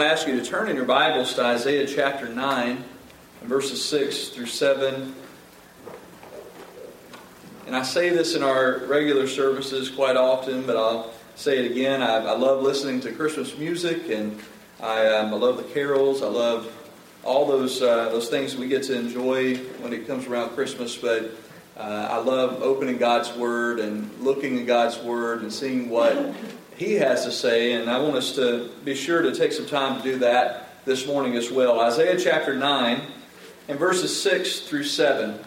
going to ask you to turn in your Bibles to Isaiah chapter 9, verses 6 through 7. And I say this in our regular services quite often, but I'll say it again. I, I love listening to Christmas music, and I, um, I love the carols. I love all those uh, those things we get to enjoy when it comes around Christmas. But uh, I love opening God's Word and looking at God's Word and seeing what He has to say. And I want us to be sure to take some time to do that this morning as well. Isaiah chapter 9 and verses 6 through 7.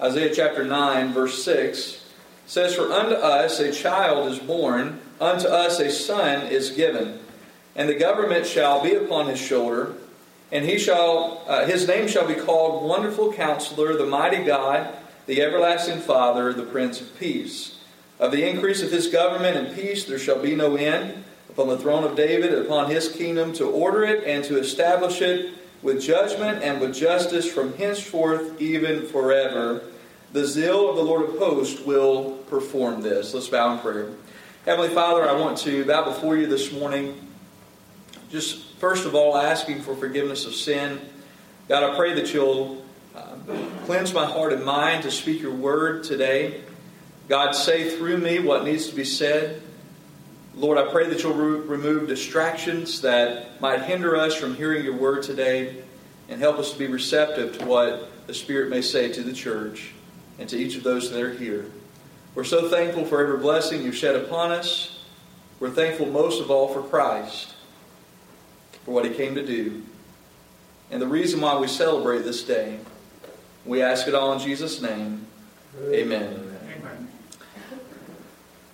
Isaiah chapter 9, verse 6 says, For unto us a child is born, unto us a son is given and the government shall be upon his shoulder, and he shall uh, his name shall be called Wonderful Counselor, the Mighty God, the Everlasting Father, the Prince of Peace. Of the increase of his government and peace there shall be no end upon the throne of David, upon his kingdom, to order it and to establish it with judgment and with justice from henceforth even forever. The zeal of the Lord of hosts will perform this. Let's bow in prayer. Heavenly Father, I want to bow before you this morning just first of all asking for forgiveness of sin. God, I pray that you'll uh, cleanse my heart and mind to speak your word today. God, say through me what needs to be said. Lord, I pray that you'll re- remove distractions that might hinder us from hearing your word today and help us to be receptive to what the Spirit may say to the church and to each of those that are here. We're so thankful for every blessing you've shed upon us. We're thankful most of all for Christ for what he came to do. And the reason why we celebrate this day, we ask it all in Jesus' name. Amen. Amen.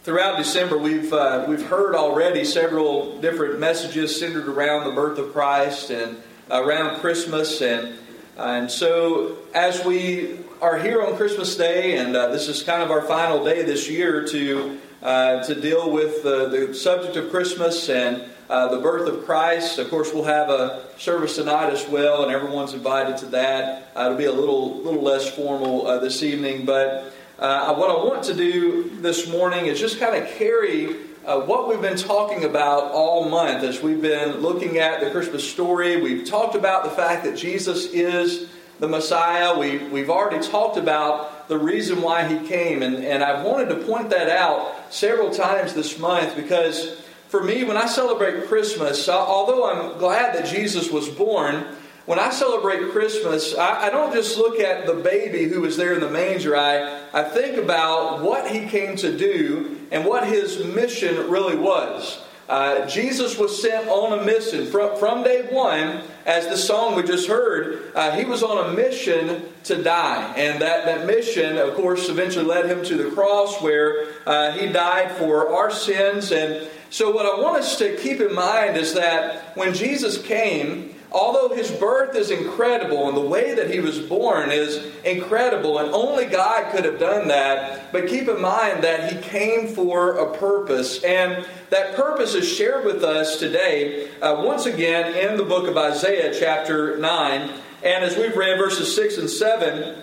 Throughout December, we've, uh, we've heard already several different messages centered around the birth of Christ and around Christmas. And, uh, and so, as we are here on Christmas Day, and uh, this is kind of our final day this year to, uh, to deal with the subject of Christmas and uh, the birth of Christ. Of course, we'll have a service tonight as well, and everyone's invited to that. Uh, it'll be a little little less formal uh, this evening, but uh, what I want to do this morning is just kind of carry uh, what we've been talking about all month as we've been looking at the Christmas story. We've talked about the fact that Jesus is the Messiah. We, we've already talked about the reason why he came, and, and I've wanted to point that out several times this month because for me, when I celebrate Christmas, although I'm glad that Jesus was born, when I celebrate Christmas, I, I, don't just look at the baby who was there in the manger. I, I think about what he came to do and what his mission really was. Uh, Jesus was sent on a mission from, from day one, as the song we just heard. Uh, he was on a mission to die. And that, that mission, of course, eventually led him to the cross where uh, he died for our sins. And so, what I want us to keep in mind is that when Jesus came, although his birth is incredible and the way that he was born is incredible, and only God could have done that, but keep in mind that he came for a purpose. And that purpose is shared with us today, uh, once again, in the book of Isaiah, chapter 9. And as we've read verses 6 and 7,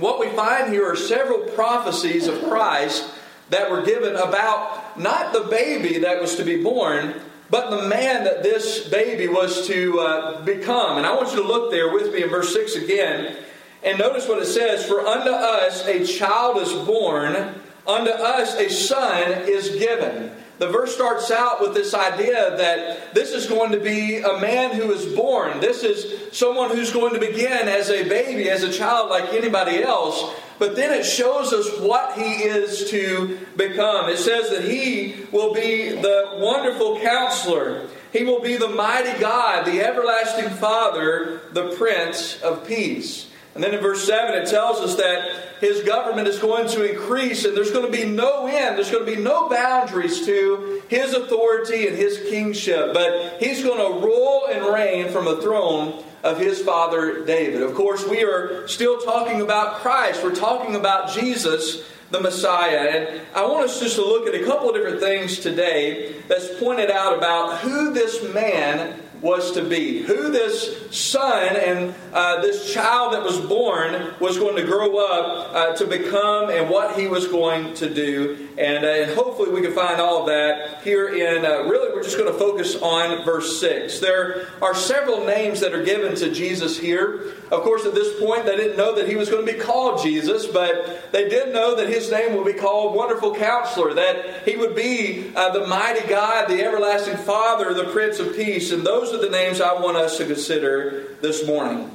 what we find here are several prophecies of Christ that were given about not the baby that was to be born, but the man that this baby was to uh, become. And I want you to look there with me in verse 6 again. And notice what it says For unto us a child is born, unto us a son is given. The verse starts out with this idea that this is going to be a man who is born. This is someone who's going to begin as a baby, as a child like anybody else. But then it shows us what he is to become. It says that he will be the wonderful counselor. He will be the mighty God, the everlasting Father, the Prince of Peace. And then in verse 7, it tells us that his government is going to increase and there's going to be no end, there's going to be no boundaries to his authority and his kingship. But he's going to rule and reign from a throne of his father David. Of course, we are still talking about Christ, we're talking about Jesus. The Messiah. And I want us just to look at a couple of different things today that's pointed out about who this man was to be, who this son and uh, this child that was born was going to grow up uh, to become, and what he was going to do. And, uh, and hopefully we can find all of that here in, uh, really, we're just going to focus on verse 6. There are several names that are given to Jesus here. Of course, at this point, they didn't know that he was going to be called Jesus, but they did know that his name would be called Wonderful Counselor, that he would be uh, the mighty God, the everlasting Father, the Prince of Peace. And those are the names I want us to consider this morning.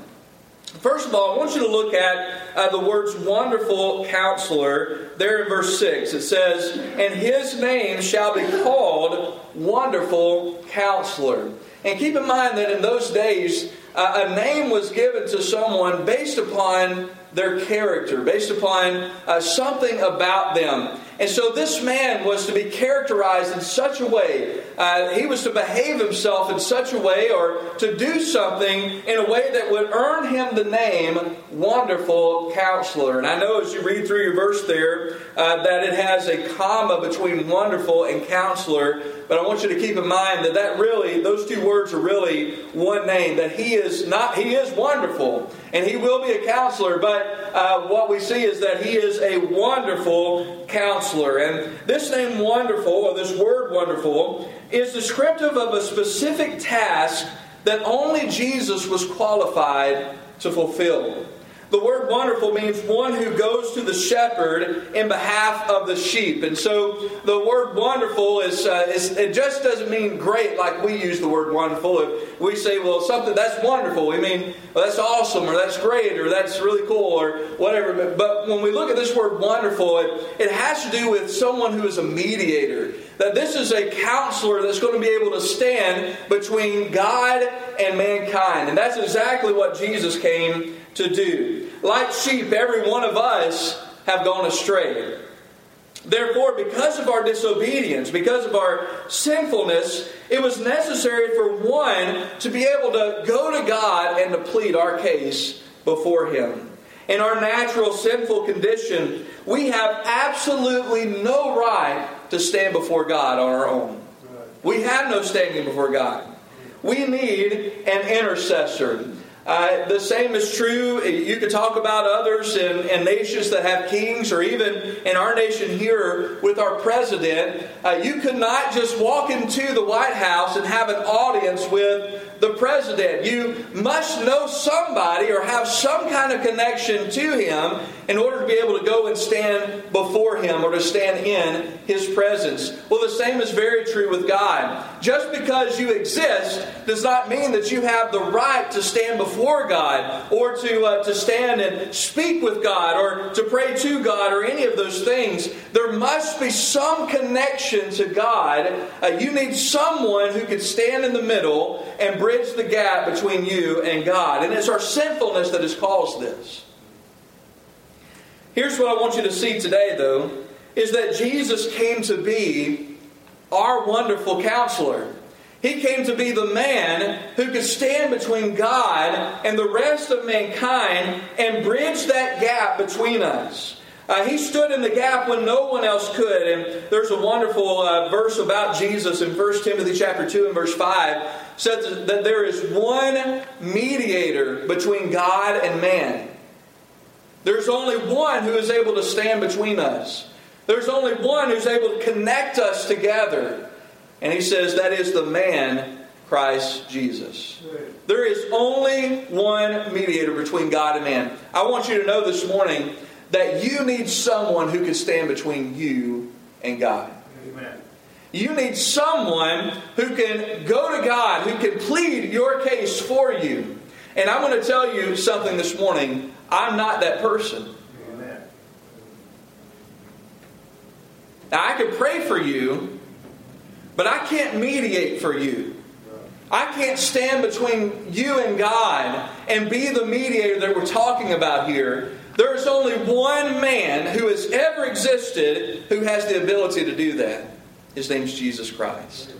First of all, I want you to look at uh, the words wonderful counselor there in verse 6. It says, And his name shall be called Wonderful Counselor. And keep in mind that in those days, uh, a name was given to someone based upon their character, based upon uh, something about them. And so this man was to be characterized in such a way, uh, he was to behave himself in such a way or to do something in a way that would earn him the name Wonderful Counselor. And I know as you read through your verse there uh, that it has a comma between wonderful and counselor, but I want you to keep in mind that that really, those two words are really one name, that he is not, he is wonderful and he will be a counselor, but uh, what we see is that he is a wonderful counselor. And this name wonderful, or this word wonderful, is descriptive of a specific task that only Jesus was qualified to fulfill. The word wonderful means one who goes to the shepherd in behalf of the sheep. And so the word wonderful is, uh, is, it just doesn't mean great like we use the word wonderful. If we say, well, something that's wonderful, we mean, well, that's awesome, or that's great, or that's really cool, or whatever. But, when we look at this word wonderful, it, it has to do with someone who is a mediator. That this is a counselor that's going to be able to stand between God and mankind. And that's exactly what Jesus came to do. Like sheep, every one of us have gone astray. Therefore, because of our disobedience, because of our sinfulness, it was necessary for one to be able to go to God and to plead our case before Him. In our natural sinful condition, we have absolutely no right to stand before God on our own. We have no standing before God. We need an intercessor. Uh, the same is true. You could talk about others in, nations that have kings, or even in our nation here with our president. Uh, you could not just walk into the White House and have an audience with the president. You must know somebody or have some kind of connection to him in order to be able to go and stand before him or to stand in his presence. Well, the same is very true with God. Just because you exist does not mean that you have the right to stand before God or to, uh, to stand and speak with God or to pray to God or any of those things. There must be some connection to God. Uh, you need someone who can stand in the middle and bring bridge the gap between you and God. And it's our sinfulness that has caused this. Here's what I want you to see today, though, is that Jesus came to be our wonderful counselor. He came to be the man who could stand between God and the rest of mankind and bridge that gap between us. Uh, he stood in the gap when no one else could. And there's a wonderful uh, verse about Jesus in 1 Timothy chapter 2 and verse 5 says that there is one mediator between God and man. There's only one who is able to stand between us. There's only one who's able to connect us together. And he says that is the man, Christ Jesus. There is only one mediator between God and man. I want you to know this morning that you need someone who can stand between you and God. Amen. You need someone who can go to God, who can plead your case for you. And I'm going to tell you something this morning. I'm not that person. Amen. Now, I can pray for you, but I can't mediate for you. I can't stand between you and God and be the mediator that we're talking about here there is only one man who has ever existed who has the ability to do that. His name's Jesus Christ.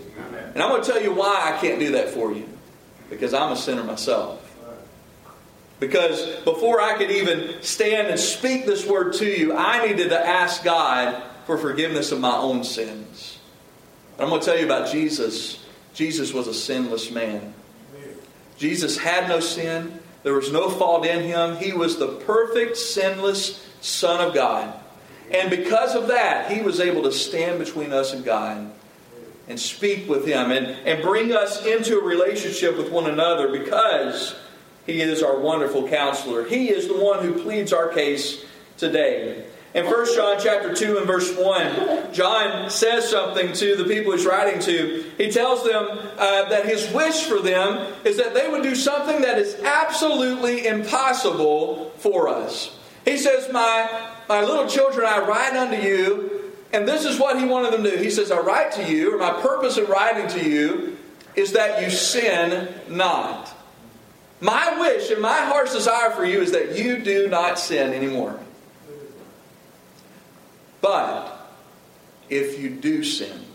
And I'm going to tell you why I can't do that for you. Because I'm a sinner myself. Because before I could even stand and speak this word to you, I needed to ask God for forgiveness of my own sins. And I'm going to tell you about Jesus. Jesus was a sinless man. Jesus had no sin. There was no fault in him. He was the perfect, sinless Son of God. And because of that, he was able to stand between us and God and speak with him and, and bring us into a relationship with one another because he is our wonderful counselor. He is the one who pleads our case today. In 1 John chapter 2 and verse 1, John says something to the people he's writing to. He tells them uh, that his wish for them is that they would do something that is absolutely impossible for us. He says, My, my little children, I write unto you, and this is what he wanted them to do. He says, I write to you, or my purpose in writing to you is that you sin not. My wish and my heart's desire for you is that you do not sin anymore. But if you do sin,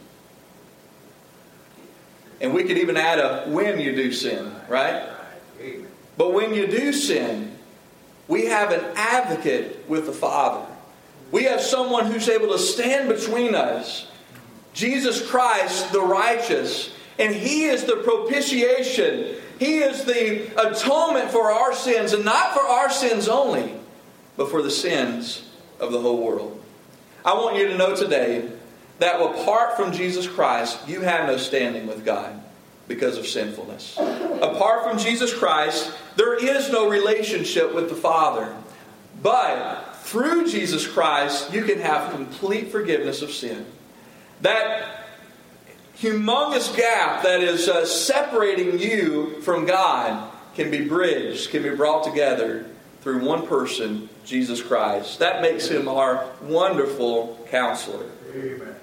and we could even add a when you do sin, right? But when you do sin, we have an advocate with the Father. We have someone who's able to stand between us. Jesus Christ, the righteous. And He is the propitiation. He is the atonement for our sins, and not for our sins only, but for the sins of the whole world. I want you to know today that apart from Jesus Christ, you have no standing with God because of sinfulness. Apart from Jesus Christ, there is no relationship with the Father. But through Jesus Christ, you can have complete forgiveness of sin. That humongous gap that is uh, separating you from God can be bridged, can be brought together through one person, Jesus Christ. That makes him our wonderful counselor. Amen.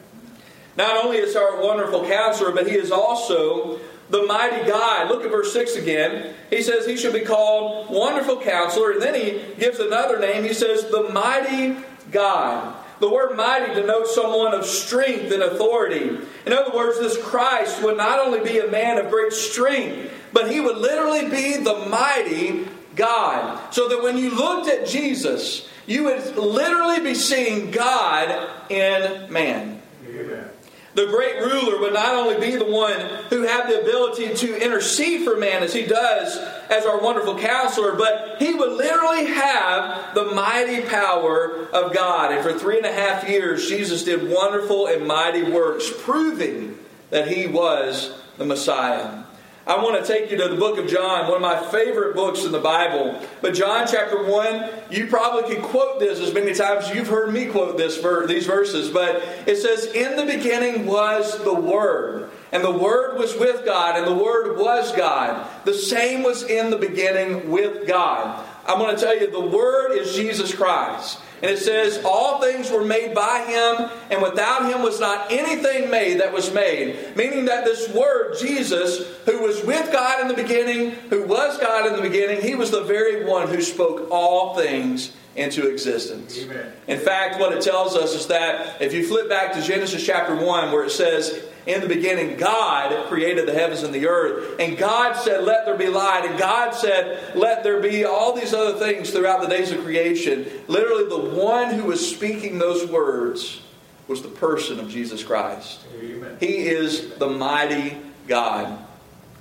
Not only is our wonderful counselor, but he is also the mighty God. Look at verse 6 again. He says he should be called Wonderful Counselor. And then he gives another name. He says the mighty God. The word mighty denotes someone of strength and authority. In other words, this Christ would not only be a man of great strength, but he would literally be the mighty God. So that when you looked at Jesus, you would literally be seeing God in man. Amen. The great ruler would not only be the one who had the ability to intercede for man as he does as our wonderful counselor, but he would literally have the mighty power of God. And for three and a half years, Jesus did wonderful and mighty works, proving that he was the Messiah. I want to take you to the book of John, one of my favorite books in the Bible. But John chapter 1, you probably could quote this as many times you've heard me quote this these verses. But it says, In the beginning was the Word, and the Word was with God, and the Word was God. The same was in the beginning with God. I'm going to tell you, the Word is Jesus Christ. And it says, All things were made by him, and without him was not anything made that was made. Meaning that this word, Jesus, who was with God in the beginning, who was God in the beginning, he was the very one who spoke all things into existence. Amen. In fact, what it tells us is that if you flip back to Genesis chapter 1, where it says, in the beginning, God created the heavens and the earth. And God said, Let there be light. And God said, Let there be all these other things throughout the days of creation. Literally, the one who was speaking those words was the person of Jesus Christ. Amen. He is the mighty God.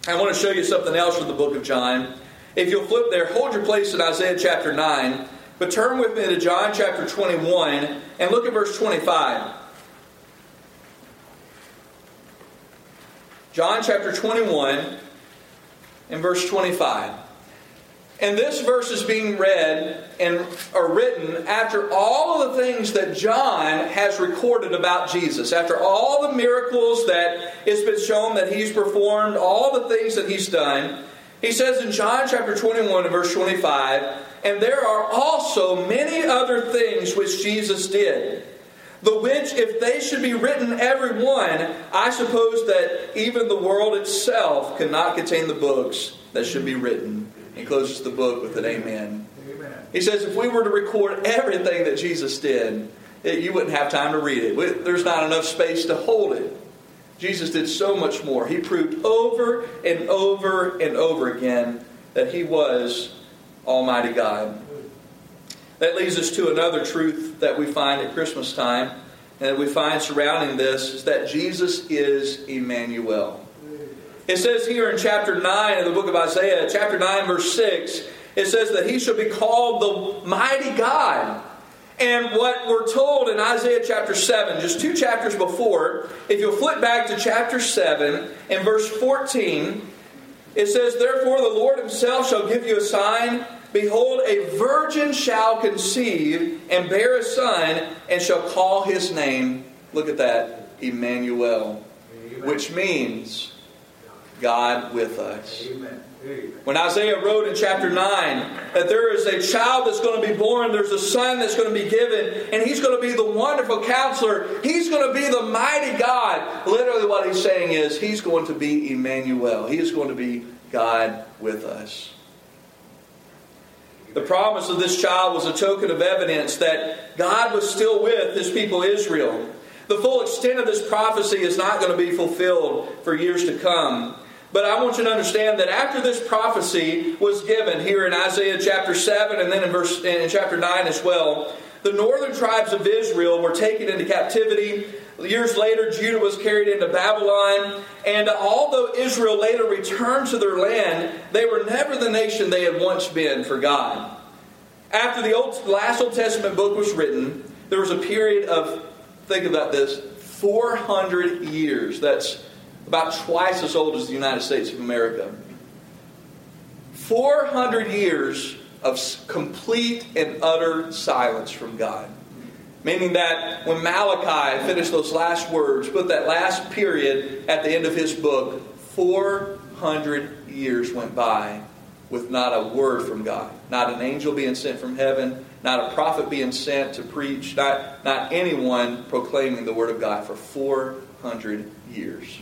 I want to show you something else from the book of John. If you'll flip there, hold your place in Isaiah chapter 9, but turn with me to John chapter 21 and look at verse 25. John chapter 21 and verse 25. And this verse is being read and or written after all of the things that John has recorded about Jesus. After all the miracles that it's been shown that he's performed, all the things that he's done. He says in John chapter 21 and verse 25, and there are also many other things which Jesus did the which, if they should be written every one, I suppose that even the world itself cannot contain the books that should be written. He closes the book with an amen. amen. He says, if we were to record everything that Jesus did, you wouldn't have time to read it. There's not enough space to hold it. Jesus did so much more. He proved over and over and over again that he was Almighty God. That leads us to another truth that we find at Christmas time and that we find surrounding this is that Jesus is Emmanuel. It says here in chapter 9 of the book of Isaiah, chapter 9, verse 6, it says that he shall be called the mighty God. And what we're told in Isaiah chapter 7, just two chapters before, if you'll flip back to chapter 7 and verse 14, it says, Therefore the Lord himself shall give you a sign. Behold, a virgin shall conceive and bear a son, and shall call his name, look at that, Emmanuel, Amen. which means God with us. Amen. When Isaiah wrote in chapter 9 that there is a child that's going to be born, there's a son that's going to be given, and he's going to be the wonderful counselor, he's going to be the mighty God. Literally, what he's saying is he's going to be Emmanuel, he is going to be God with us. The promise of this child was a token of evidence that God was still with his people Israel. The full extent of this prophecy is not going to be fulfilled for years to come. But I want you to understand that after this prophecy was given here in Isaiah chapter 7 and then in verse in chapter 9 as well, the northern tribes of Israel were taken into captivity. Years later, Judah was carried into Babylon. And although Israel later returned to their land, they were never the nation they had once been for God. After the old, last Old Testament book was written, there was a period of, think about this, 400 years. That's about twice as old as the United States of America. 400 years of complete and utter silence from God. Meaning that when Malachi finished those last words, put that last period at the end of his book, 400 years went by with not a word from God. Not an angel being sent from heaven, not a prophet being sent to preach, not, not anyone proclaiming the word of God for 400 years.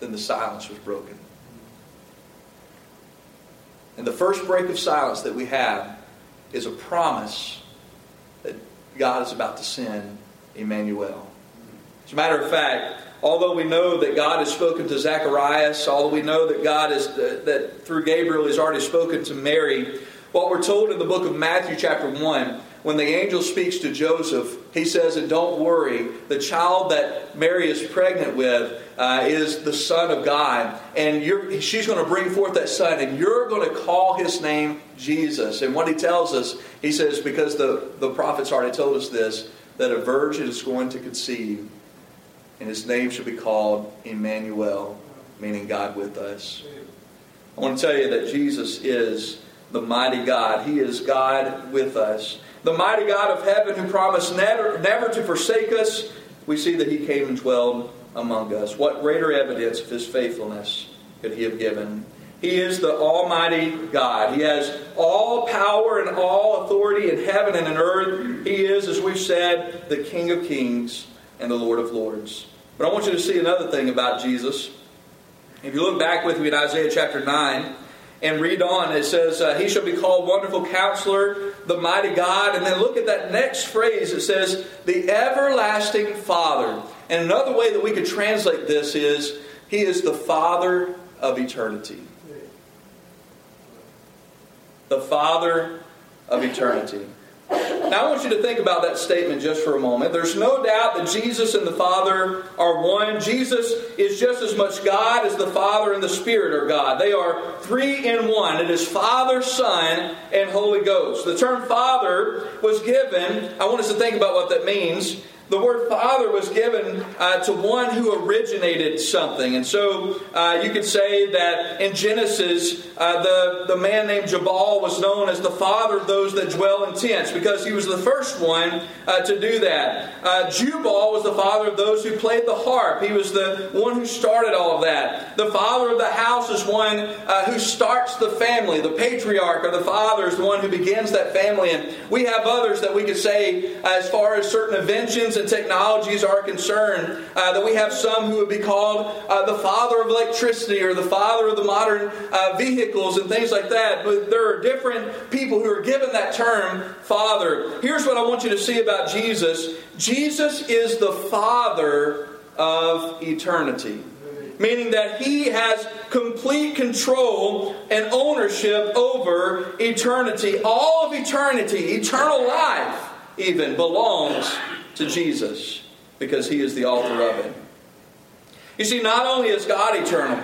then the silence was broken. And the first break of silence that we have is a promise that God is about to send Emmanuel. As a matter of fact, although we know that God has spoken to Zacharias, although we know that God is that through Gabriel has already spoken to Mary, what we're told in the book of Matthew chapter 1 when the angel speaks to Joseph, he says, and don't worry, the child that Mary is pregnant with uh, is the Son of God. And she's going to bring forth that Son, and you're going to call his name Jesus. And what he tells us, he says, because the, the prophets already told us this, that a virgin is going to conceive, and his name shall be called Emmanuel, meaning God with us. I want to tell you that Jesus is the mighty God. He is God with us the mighty God of heaven who promised never, never to forsake us, we see that he came and dwelled among us. What greater evidence of his faithfulness could he have given? He is the Almighty God. He has all power and all authority in heaven and in earth. He is, as we've said, the King of kings and the Lord of lords. But I want you to see another thing about Jesus. If you look back with me in Isaiah chapter 9, and read on. It says, uh, He shall be called Wonderful Counselor, the Mighty God. And then look at that next phrase. It says, The Everlasting Father. And another way that we could translate this is, He is the Father of eternity. The Father of eternity. Now, I want you to think about that statement just for a moment. There's no doubt that Jesus and the Father are one. Jesus is just as much God as the Father and the Spirit are God. They are three in one. It is Father, Son, and Holy Ghost. The term Father was given, I want us to think about what that means. The word father was given uh, to one who originated something. And so uh, you could say that in Genesis, uh, the, the man named Jabal was known as the father of those that dwell in tents because he was the first one uh, to do that. Uh, Jubal was the father of those who played the harp. He was the one who started all of that. The father of the house is one uh, who starts the family. The patriarch or the father is the one who begins that family. And we have others that we could say as far as certain inventions and technologies are concerned, uh, that we have some who would be called uh, the father of electricity or the father of the modern uh, vehicles and things like that. But there are different people who are given that term father. Here's what I want you to see about Jesus Jesus is the father of eternity meaning that he has complete control and ownership over eternity. All of eternity, eternal life, even belongs to Jesus because he is the author of it. You see, not only is God eternal,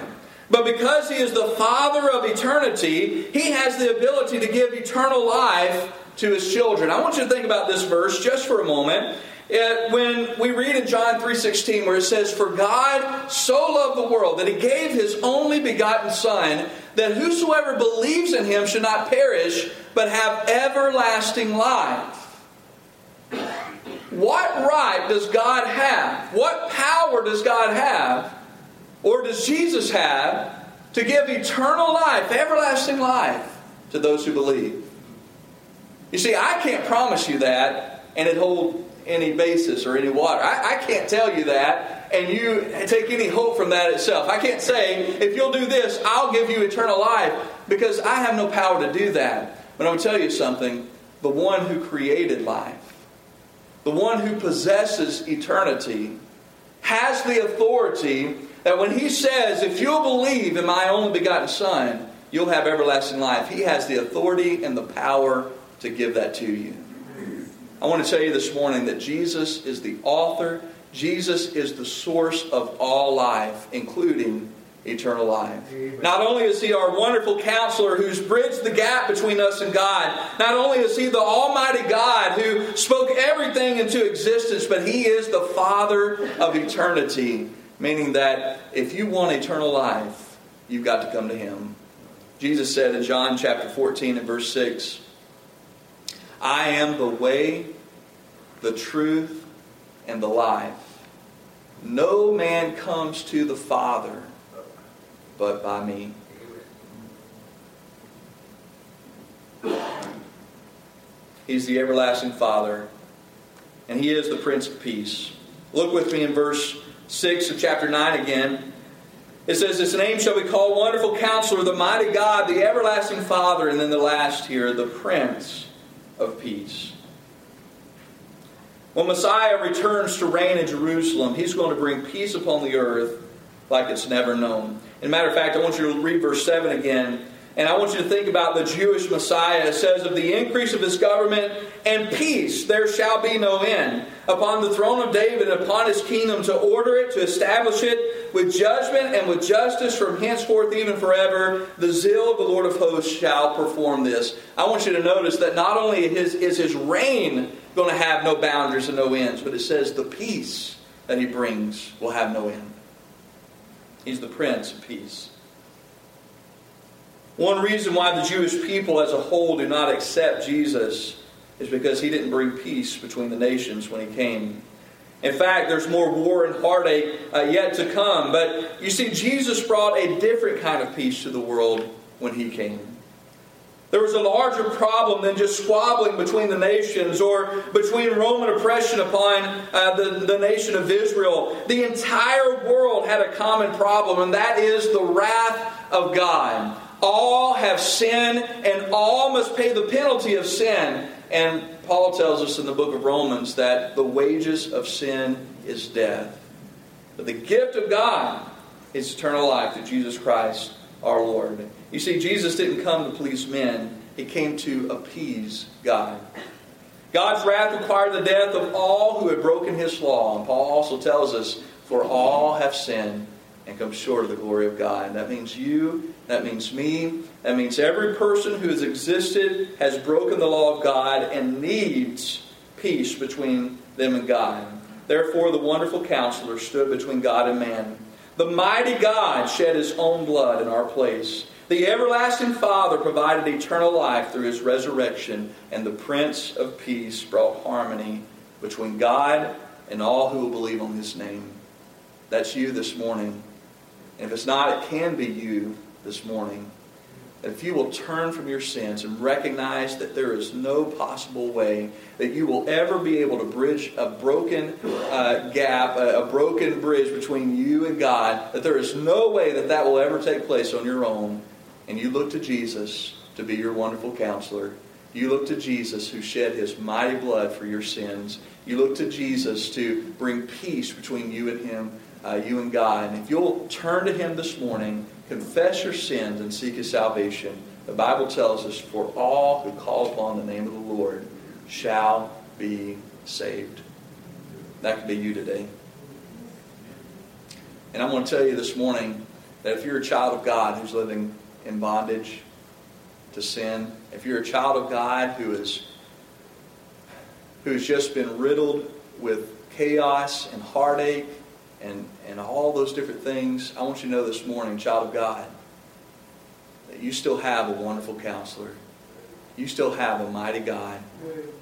But because He is the Father of eternity, He has the ability to give eternal life to His children. I want you to think about this verse just for a moment. It, when we read in John 3:16 where it says for God so loved the world that he gave his only begotten son that whosoever believes in him should not perish but have everlasting life. What right does God have? What power does God have or does Jesus have to give eternal life, everlasting life to those who believe? You see, I can't promise you that and it hold any basis or any water. I, I, can't tell you that and you take any hope from that itself. I can't say, if you'll do this, I'll give you eternal life because I have no power to do that. But I'm going to tell you something the one who created life, the one who possesses eternity, has the authority that when he says, if you'll believe in my only begotten Son, you'll have everlasting life, he has the authority and the power to give that to you. I want to tell you this morning that Jesus is the author, Jesus is the source of all life, including eternal life. Not only is he our wonderful counselor who's bridged the gap between us and God, not only is he the Almighty God who spoke everything into existence, but he is the Father of eternity, meaning that if you want eternal life, you've got to come to him. Jesus said in John chapter 14 and verse 6, I am the way, the truth, and the life. No man comes to the Father but by me. He's the everlasting Father, and He is the Prince of Peace. Look with me in verse 6 of chapter 9 again. It says, His name shall be called Wonderful Counselor, the Mighty God, the Everlasting Father, and then the last here, the Prince of Peace. When Messiah returns to reign in Jerusalem, He's going to bring peace upon the earth like it's never known. As a matter of fact, I want you to read verse 7 again. And I want you to think about the Jewish Messiah. It says, Of the increase of his government and peace there shall be no end. Upon the throne of David and upon his kingdom to order it, to establish it with judgment and with justice from henceforth even forever. The zeal of the Lord of hosts shall perform this. I want you to notice that not only is is his reign going to have no boundaries and no ends, but it says the peace that he brings will have no end. He's the Prince of Peace. One reason why the Jewish people as a whole do not accept Jesus is because he didn't bring peace between the nations when he came. In fact, there's more war and heartache uh, yet to come. But you see, Jesus brought a different kind of peace to the world when he came. There was a larger problem than just squabbling between the nations or between Roman oppression upon uh, the, the nation of Israel. The entire world had a common problem, and that is the wrath of God. All have sinned, and all must pay the penalty of sin. And Paul tells us in the book of Romans that the wages of sin is death. But the gift of God is eternal life through Jesus Christ our Lord. You see, Jesus didn't come to please men, He came to appease God. God's wrath required the death of all who had broken His law. And Paul also tells us, For all have sinned and come short of the glory of God. And That means you, that means me, that means every person who has existed has broken the law of God and needs peace between them and God. Therefore, the wonderful counselor stood between God and man. The mighty God shed his own blood in our place. The everlasting Father provided eternal life through his resurrection, and the Prince of Peace brought harmony between God and all who will believe on his name. That's you this morning. And if it's not, it can be you this morning if you will turn from your sins and recognize that there is no possible way that you will ever be able to bridge a broken uh, gap, a, a broken bridge between you and God, that there is no way that that will ever take place on your own, and you look to Jesus to be your wonderful counselor, you look to Jesus who shed his mighty blood for your sins. You look to Jesus to bring peace between you and him, uh, you and God. And if you'll turn to him this morning, confess your sins and seek his salvation, the Bible tells us, for all who call upon the name of the Lord shall be saved. That could be you today. And I'm going to tell you this morning that if you're a child of God who's living in bondage to sin, if you're a child of God who is who's just been riddled with chaos and heartache and, and all those different things, I want you to know this morning, child of God, that you still have a wonderful counselor. You still have a mighty God.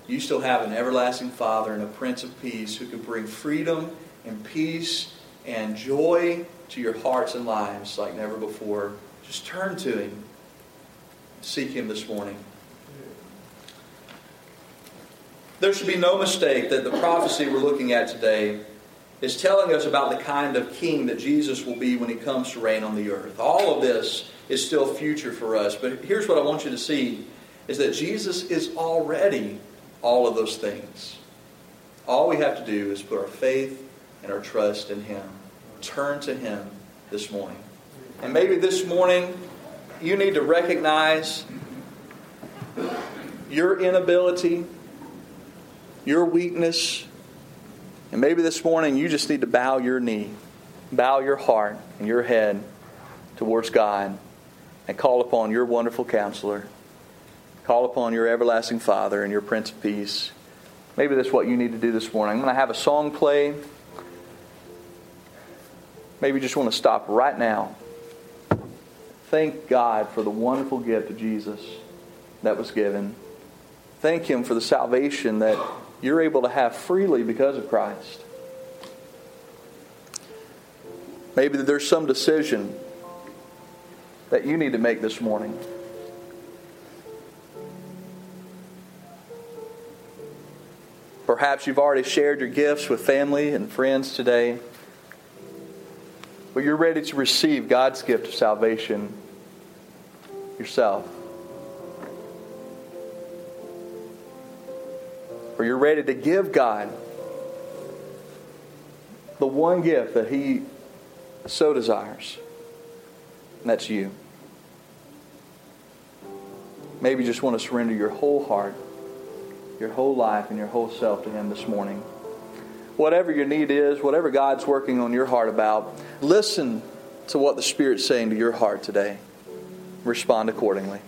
You still have an everlasting Father and a Prince of Peace who can bring freedom and peace and joy to your hearts and lives like never before. Just turn to Him. Seek Him this morning. There should be no mistake that the prophecy we're looking at today is telling us about the kind of king that Jesus will be when he comes to reign on the earth. All of this is still future for us, but here's what I want you to see is that Jesus is already all of those things. All we have to do is put our faith and our trust in him. Turn to him this morning. And maybe this morning you need to recognize your inability, your weakness, and maybe this morning you just need to bow your knee, bow your heart and your head towards God, and call upon your wonderful counselor. Call upon your everlasting Father and your Prince of Peace. Maybe that's what you need to do this morning. I'm going to have a song play. Maybe you just want to stop right now. Thank God for the wonderful gift of Jesus that was given. Thank Him for the salvation that you're able to have freely because of Christ. Maybe there's some decision that you need to make this morning. Perhaps you've already shared your gifts with family and friends today, but you're ready to receive God's gift of salvation yourself. or you're ready to give God the one gift that He so desires, and that's you. Maybe you just want to surrender your whole heart, your whole life, and your whole self to Him this morning. Whatever your need is, whatever God's working on your heart about, listen to what the Spirit's saying to your heart today. Respond accordingly.